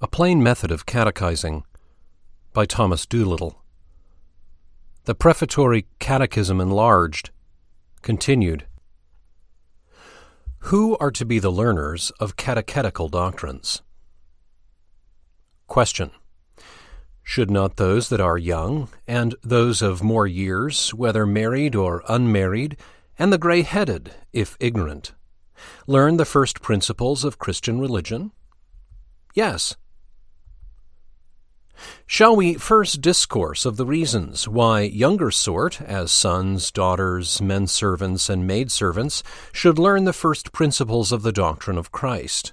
A Plain Method of Catechizing by Thomas Doolittle. The Prefatory Catechism Enlarged. Continued. Who are to be the learners of catechetical doctrines? Question. Should not those that are young, and those of more years, whether married or unmarried, and the grey headed, if ignorant, learn the first principles of Christian religion? Yes. Shall we first discourse of the reasons why younger sort, as sons, daughters, men servants, and maid servants, should learn the first principles of the doctrine of Christ?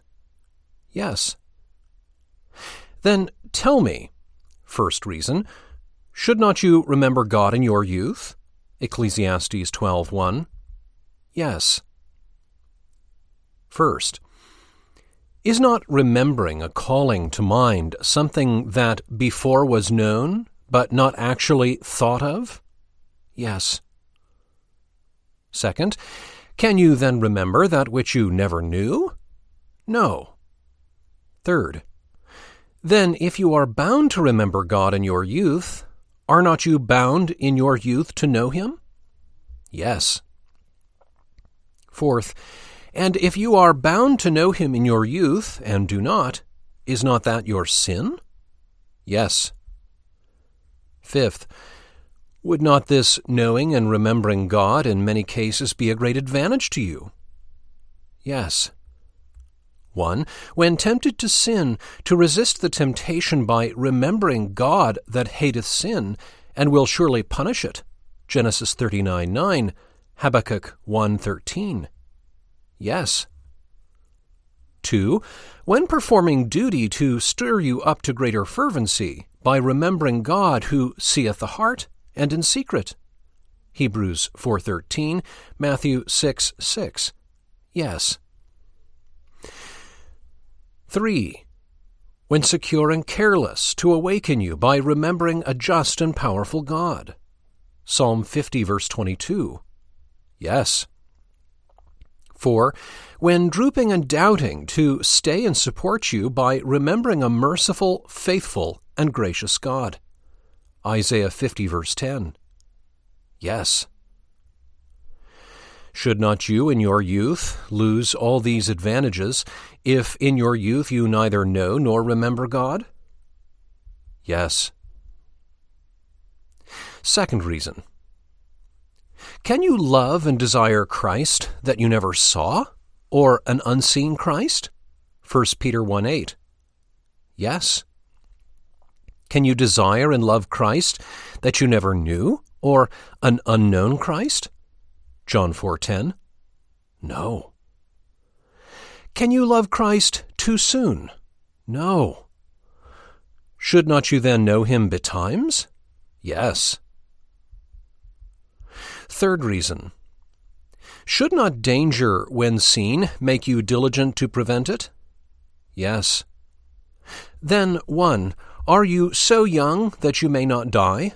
Yes. Then tell me, first reason, should not you remember God in your youth? Ecclesiastes 12:1. Yes. First, is not remembering a calling to mind something that before was known, but not actually thought of? Yes. Second, can you then remember that which you never knew? No. Third, then if you are bound to remember God in your youth, are not you bound in your youth to know Him? Yes. Fourth, and if you are bound to know him in your youth, and do not, is not that your sin? Yes. Fifth, would not this knowing and remembering God in many cases be a great advantage to you? Yes. 1. When tempted to sin, to resist the temptation by remembering God that hateth sin, and will surely punish it. Genesis 39 9, Habakkuk 1 13. Yes. 2. When performing duty to stir you up to greater fervency by remembering God who seeth the heart and in secret. Hebrews 4:13, Matthew 6:6. 6. Yes. 3. When secure and careless to awaken you by remembering a just and powerful God. Psalm 50 verse 22. Yes. 4. When drooping and doubting, to stay and support you by remembering a merciful, faithful, and gracious God. Isaiah 50, verse 10. Yes. Should not you in your youth lose all these advantages if in your youth you neither know nor remember God? Yes. Second reason can you love and desire Christ that you never saw, or an unseen Christ? 1 Peter 1 8. Yes. Can you desire and love Christ that you never knew, or an unknown Christ? John 4:10. No. Can you love Christ too soon? No. Should not you then know him betimes? Yes. Third reason Should not danger, when seen, make you diligent to prevent it? Yes. Then, 1. Are you so young that you may not die?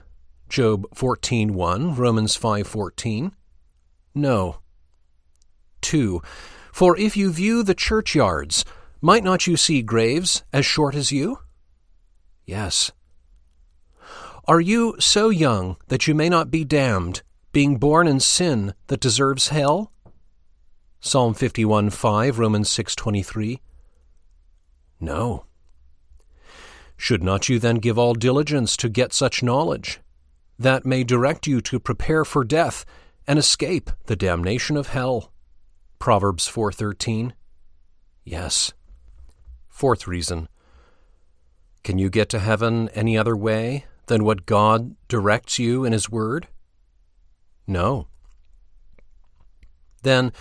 Job 14:1, Romans 5:14. No. 2. For if you view the churchyards, might not you see graves as short as you? Yes. Are you so young that you may not be damned, being born in sin that deserves hell? Psalm 51 5, Romans 6 23. No. Should not you then give all diligence to get such knowledge, that may direct you to prepare for death and escape the damnation of hell? Proverbs 4:13. Yes. Fourth reason. Can you get to heaven any other way than what God directs you in his word? No. Then,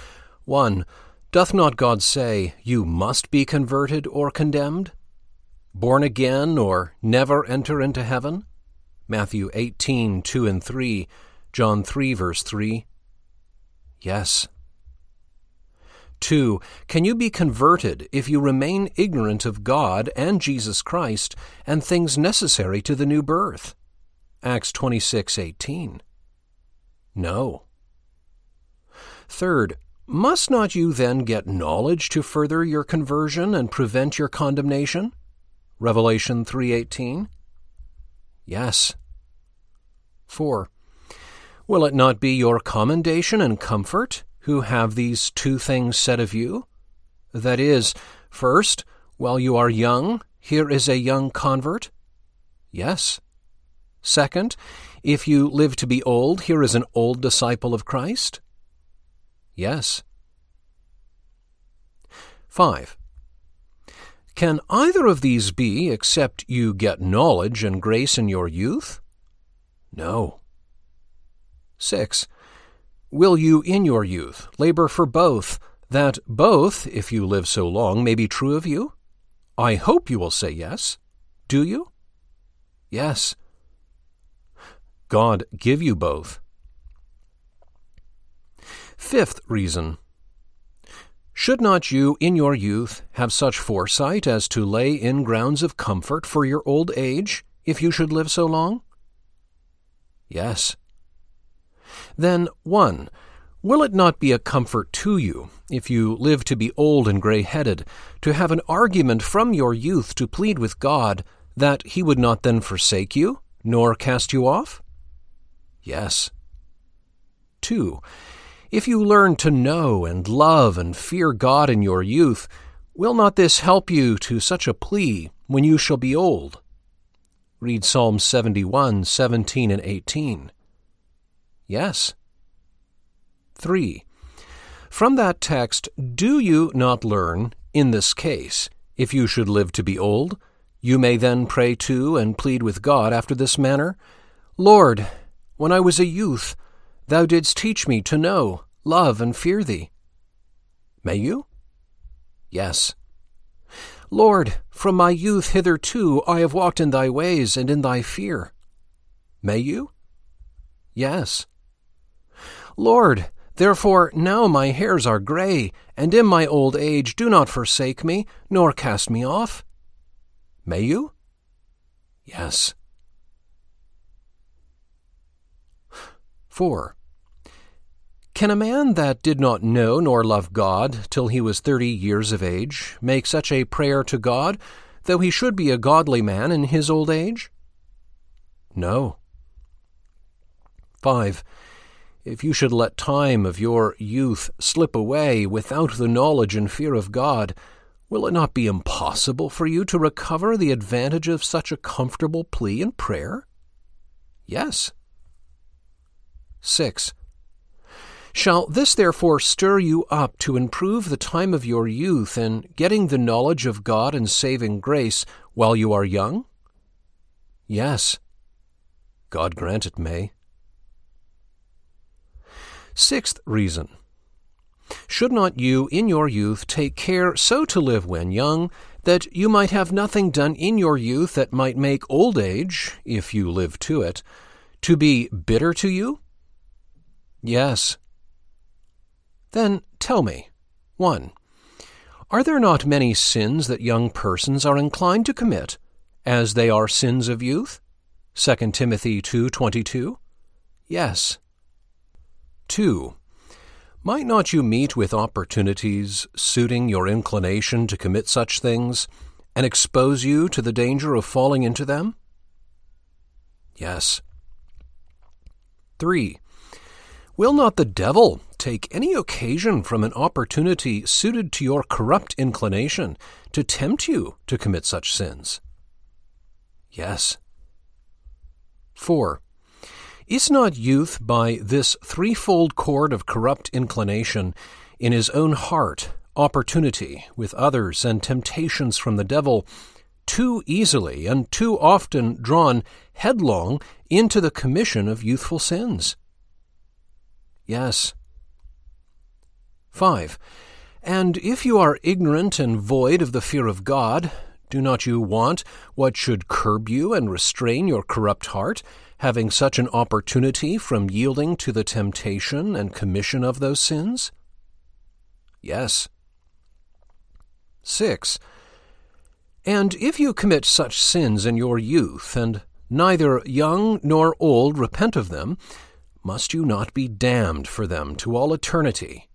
1. Doth not God say, You must be converted or condemned? Born again or never enter into heaven? Matthew 18, 2 and 3, John 3, verse 3. Yes. 2. Can you be converted if you remain ignorant of God and Jesus Christ and things necessary to the new birth? Acts 26:18. No. Third, must not you then get knowledge to further your conversion and prevent your condemnation? Revelation 3:18? Yes. 4. Will it not be your commendation and comfort who have these two things said of you? That is, first, while you are young, here is a young convert? Yes. Second, if you live to be old, here is an old disciple of Christ? Yes. 5. Can either of these be except you get knowledge and grace in your youth? No. 6. Will you in your youth labor for both, that both, if you live so long, may be true of you? I hope you will say yes. Do you? Yes. God give you both. Fifth reason should not you, in your youth, have such foresight as to lay in grounds of comfort for your old age, if you should live so long? Yes. Then, 1. Will it not be a comfort to you, if you live to be old and grey headed, to have an argument from your youth to plead with God that He would not then forsake you, nor cast you off? Yes. 2. If you learn to know and love and fear God in your youth, will not this help you to such a plea when you shall be old? Read Psalm 71, 17 and 18. Yes. 3. From that text, do you not learn, in this case, if you should live to be old, you may then pray to and plead with God after this manner Lord, when I was a youth, Thou didst teach me to know, love, and fear Thee. May you? Yes. Lord, from my youth hitherto I have walked in Thy ways and in Thy fear. May you? Yes. Lord, therefore now my hairs are grey, and in my old age do not forsake me, nor cast me off. May you? Yes. 4. Can a man that did not know nor love God till he was thirty years of age make such a prayer to God, though he should be a godly man in his old age? No. 5. If you should let time of your youth slip away without the knowledge and fear of God, will it not be impossible for you to recover the advantage of such a comfortable plea in prayer? Yes. 6. Shall this therefore stir you up to improve the time of your youth in getting the knowledge of God and saving grace while you are young? Yes. God grant it may. Sixth reason. Should not you in your youth take care so to live when young, that you might have nothing done in your youth that might make old age, if you live to it, to be bitter to you? Yes. Then tell me, 1. Are there not many sins that young persons are inclined to commit, as they are sins of youth? 2 Timothy 2:22. Yes. 2. Might not you meet with opportunities suiting your inclination to commit such things, and expose you to the danger of falling into them? Yes. 3. Will not the devil take any occasion from an opportunity suited to your corrupt inclination to tempt you to commit such sins? Yes. 4. Is not youth by this threefold cord of corrupt inclination in his own heart, opportunity with others, and temptations from the devil, too easily and too often drawn headlong into the commission of youthful sins? Yes. 5. And if you are ignorant and void of the fear of God, do not you want what should curb you and restrain your corrupt heart, having such an opportunity from yielding to the temptation and commission of those sins? Yes. 6. And if you commit such sins in your youth, and neither young nor old repent of them, must you not be damned for them to all eternity?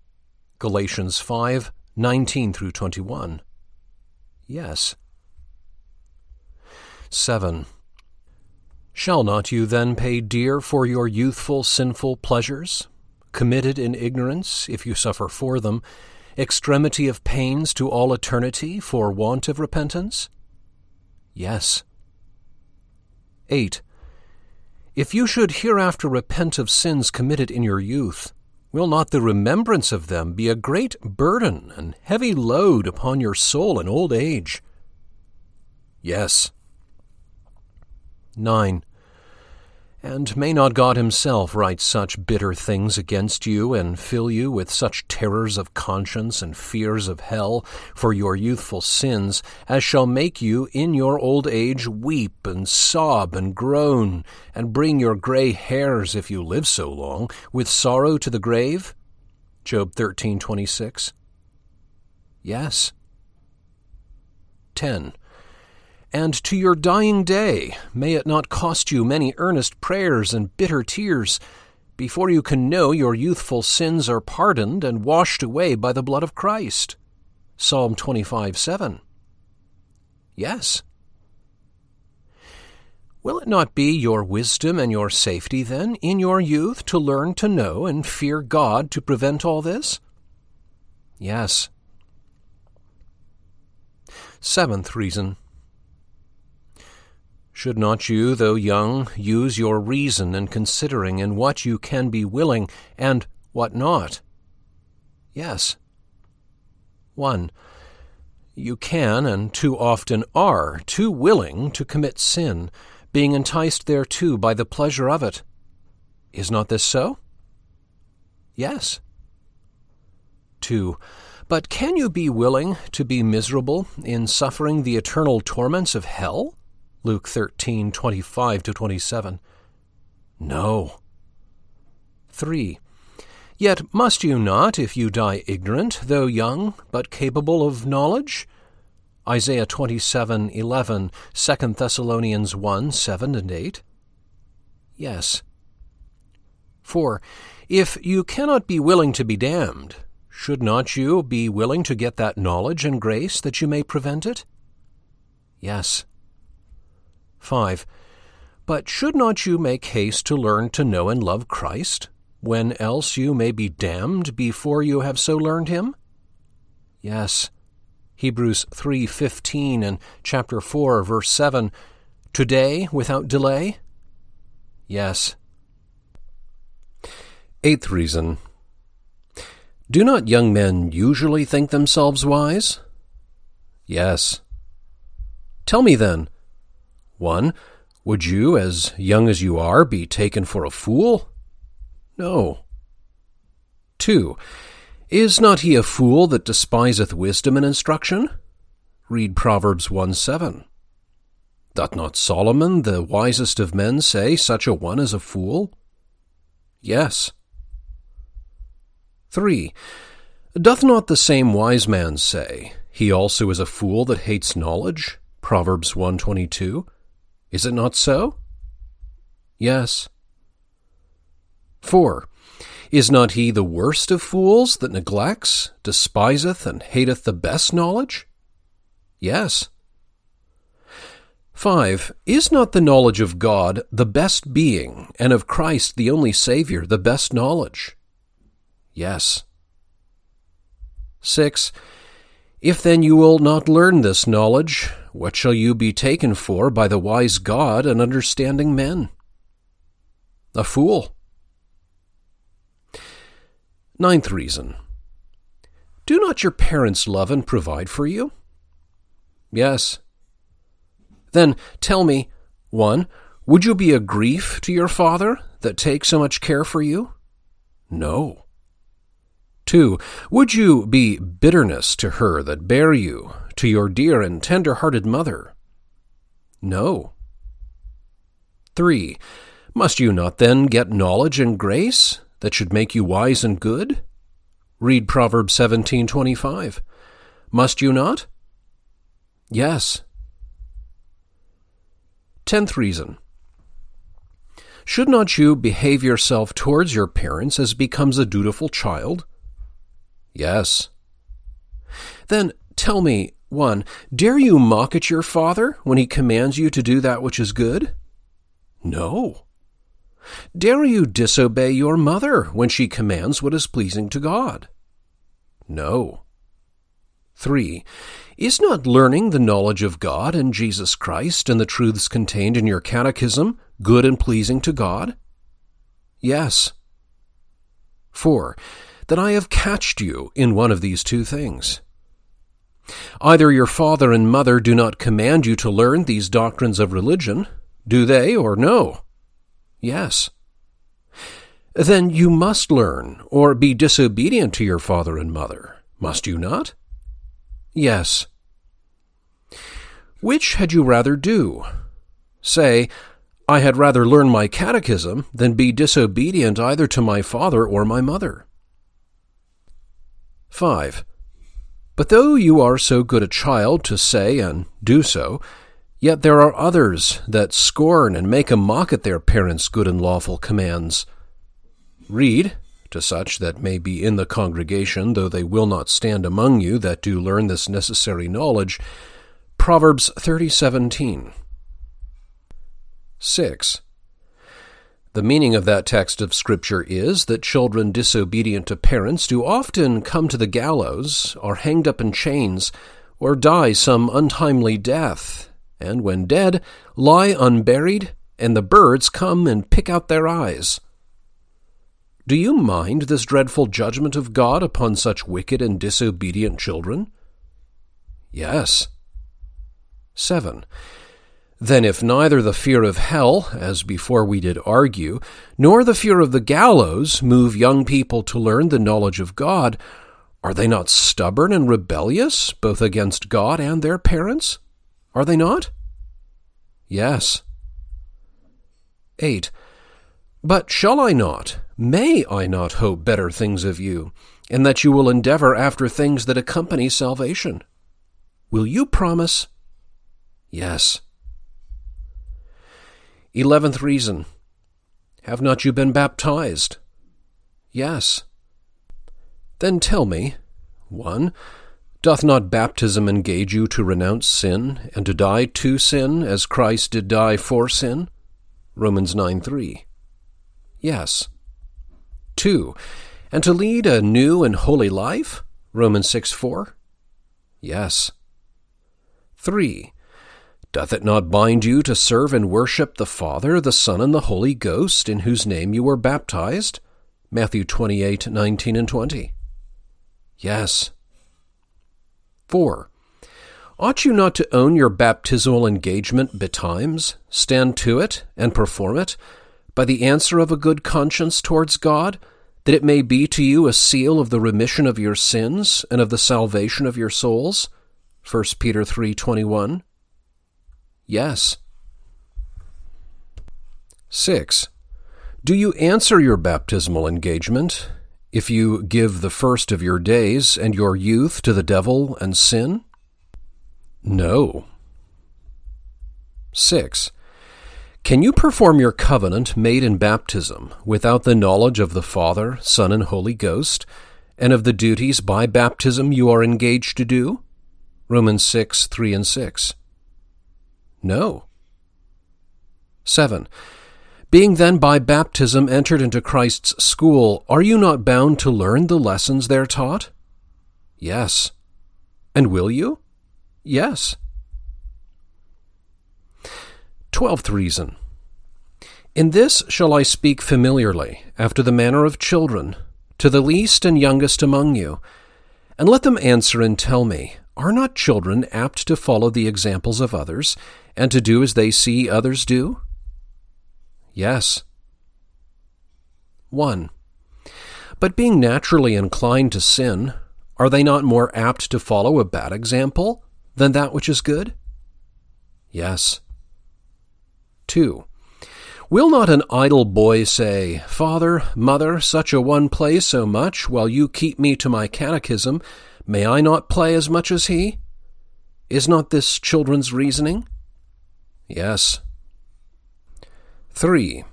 Galatians 5 19 through 21. Yes. 7. Shall not you then pay dear for your youthful sinful pleasures, committed in ignorance, if you suffer for them, extremity of pains to all eternity for want of repentance? Yes. 8. If you should hereafter repent of sins committed in your youth, will not the remembrance of them be a great burden and heavy load upon your soul in old age? Yes. 9. And may not God Himself write such bitter things against you and fill you with such terrors of conscience and fears of hell for your youthful sins as shall make you in your old age weep and sob and groan and bring your gray hairs, if you live so long, with sorrow to the grave? Job 13:26. Yes. 10 and to your dying day may it not cost you many earnest prayers and bitter tears before you can know your youthful sins are pardoned and washed away by the blood of Christ. Psalm 25 7. Yes. Will it not be your wisdom and your safety, then, in your youth to learn to know and fear God to prevent all this? Yes. Seventh reason should not you, though young, use your reason in considering in what you can be willing and what not? Yes. 1. You can, and too often are, too willing to commit sin, being enticed thereto by the pleasure of it. Is not this so? Yes. 2. But can you be willing to be miserable in suffering the eternal torments of hell? Luke 13:25 to 27. No. 3. Yet must you not, if you die ignorant, though young, but capable of knowledge? Isaiah 27, 11, 2 Thessalonians 1, 7 and 8. Yes. 4. If you cannot be willing to be damned, should not you be willing to get that knowledge and grace that you may prevent it? Yes. 5. But should not you make haste to learn to know and love Christ, when else you may be damned before you have so learned him? Yes. Hebrews 3:15 and chapter 4 verse 7 Today without delay? Yes. Eighth reason Do not young men usually think themselves wise? Yes. Tell me then, 1. Would you, as young as you are, be taken for a fool? No. 2. Is not he a fool that despiseth wisdom and instruction? Read Proverbs 1 7. Doth not Solomon, the wisest of men, say such a one is a fool? Yes. 3. Doth not the same wise man say, He also is a fool that hates knowledge? Proverbs 122. Is it not so? Yes. 4. Is not he the worst of fools that neglects, despiseth, and hateth the best knowledge? Yes. 5. Is not the knowledge of God the best being, and of Christ the only Saviour the best knowledge? Yes. 6. If then you will not learn this knowledge, what shall you be taken for by the wise God and understanding men? A fool. Ninth reason Do not your parents love and provide for you? Yes. Then tell me, 1. Would you be a grief to your father that takes so much care for you? No. 2. Would you be bitterness to her that bare you, to your dear and tender hearted mother? No. 3. Must you not then get knowledge and grace that should make you wise and good? Read Proverbs 17:25. Must you not? Yes. Tenth reason. Should not you behave yourself towards your parents as becomes a dutiful child? Yes. Then tell me, 1. Dare you mock at your father when he commands you to do that which is good? No. Dare you disobey your mother when she commands what is pleasing to God? No. 3. Is not learning the knowledge of God and Jesus Christ and the truths contained in your catechism good and pleasing to God? Yes. 4. That I have catched you in one of these two things. Either your father and mother do not command you to learn these doctrines of religion, do they, or no? Yes. Then you must learn, or be disobedient to your father and mother, must you not? Yes. Which had you rather do? Say, I had rather learn my catechism than be disobedient either to my father or my mother. 5. But though you are so good a child to say and do so, yet there are others that scorn and make a mock at their parents' good and lawful commands. Read, to such that may be in the congregation, though they will not stand among you that do learn this necessary knowledge, Proverbs thirty seventeen. 6. The meaning of that text of Scripture is that children disobedient to parents do often come to the gallows, are hanged up in chains, or die some untimely death, and when dead, lie unburied, and the birds come and pick out their eyes. Do you mind this dreadful judgment of God upon such wicked and disobedient children? Yes. 7. Then, if neither the fear of hell, as before we did argue, nor the fear of the gallows move young people to learn the knowledge of God, are they not stubborn and rebellious, both against God and their parents? Are they not? Yes. 8. But shall I not, may I not hope better things of you, and that you will endeavor after things that accompany salvation? Will you promise? Yes. Eleventh reason Have not you been baptized? Yes. Then tell me 1. Doth not baptism engage you to renounce sin, and to die to sin, as Christ did die for sin? Romans 9 3. Yes. 2. And to lead a new and holy life? Romans 6 4. Yes. 3 Doth it not bind you to serve and worship the Father, the Son, and the Holy Ghost, in whose name you were baptized? Matthew 28, 19 and 20. Yes. 4. Ought you not to own your baptismal engagement betimes, stand to it, and perform it, by the answer of a good conscience towards God, that it may be to you a seal of the remission of your sins and of the salvation of your souls? 1 Peter 3:21. Yes. 6. Do you answer your baptismal engagement if you give the first of your days and your youth to the devil and sin? No. 6. Can you perform your covenant made in baptism without the knowledge of the Father, Son, and Holy Ghost, and of the duties by baptism you are engaged to do? Romans 6 3 and 6. No. 7. Being then by baptism entered into Christ's school, are you not bound to learn the lessons there taught? Yes. And will you? Yes. Twelfth reason. In this shall I speak familiarly, after the manner of children, to the least and youngest among you, and let them answer and tell me, Are not children apt to follow the examples of others, and to do as they see others do? Yes. 1. But being naturally inclined to sin, are they not more apt to follow a bad example than that which is good? Yes. 2. Will not an idle boy say, Father, mother, such a one plays so much, while you keep me to my catechism, may I not play as much as he? Is not this children's reasoning? Yes. 3.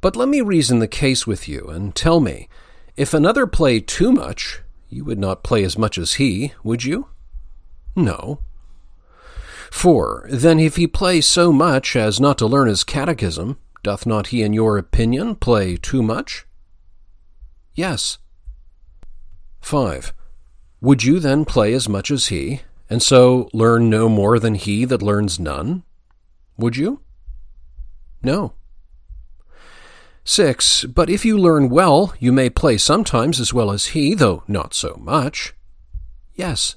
But let me reason the case with you, and tell me, if another play too much, you would not play as much as he, would you? No. 4. Then if he play so much as not to learn his catechism, doth not he, in your opinion, play too much? Yes. 5. Would you then play as much as he, and so learn no more than he that learns none? Would you? No. 6. But if you learn well, you may play sometimes as well as he, though not so much. Yes.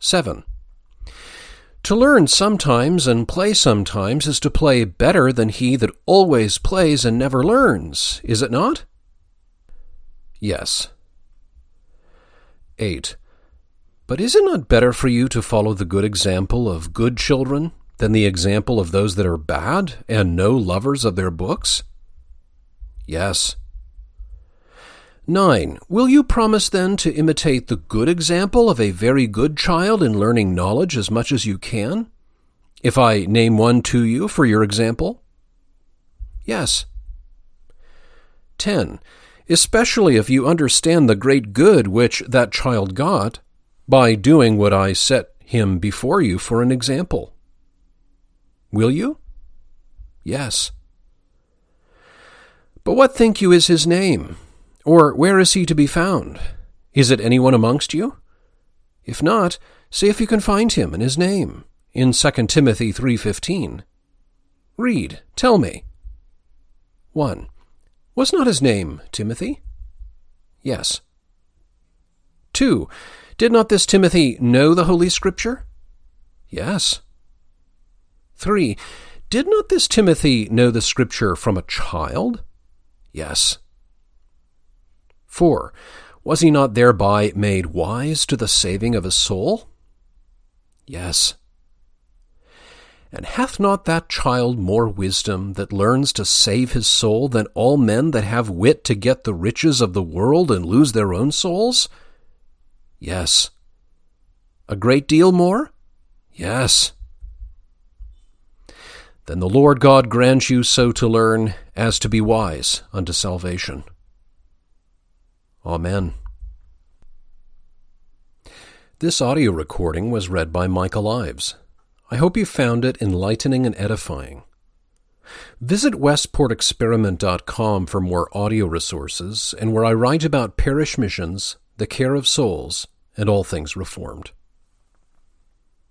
7. To learn sometimes and play sometimes is to play better than he that always plays and never learns, is it not? Yes. 8. But is it not better for you to follow the good example of good children than the example of those that are bad and no lovers of their books? Yes. 9. Will you promise then to imitate the good example of a very good child in learning knowledge as much as you can? If I name one to you for your example? Yes. 10. Especially if you understand the great good which that child got by doing what I set him before you for an example. Will you? Yes. But what think you is his name? Or where is he to be found? Is it anyone amongst you? If not, see if you can find him and his name in 2 Timothy 3:15. Read, tell me. 1. Was not his name Timothy? Yes. 2. Did not this Timothy know the Holy Scripture? Yes. 3. Did not this Timothy know the Scripture from a child? Yes. 4. Was he not thereby made wise to the saving of his soul? Yes. And hath not that child more wisdom that learns to save his soul than all men that have wit to get the riches of the world and lose their own souls? Yes. A great deal more? Yes. Then the Lord God grant you so to learn as to be wise unto salvation. Amen. This audio recording was read by Michael Ives. I hope you found it enlightening and edifying. Visit westportexperiment.com for more audio resources and where I write about parish missions, the care of souls, and all things reformed.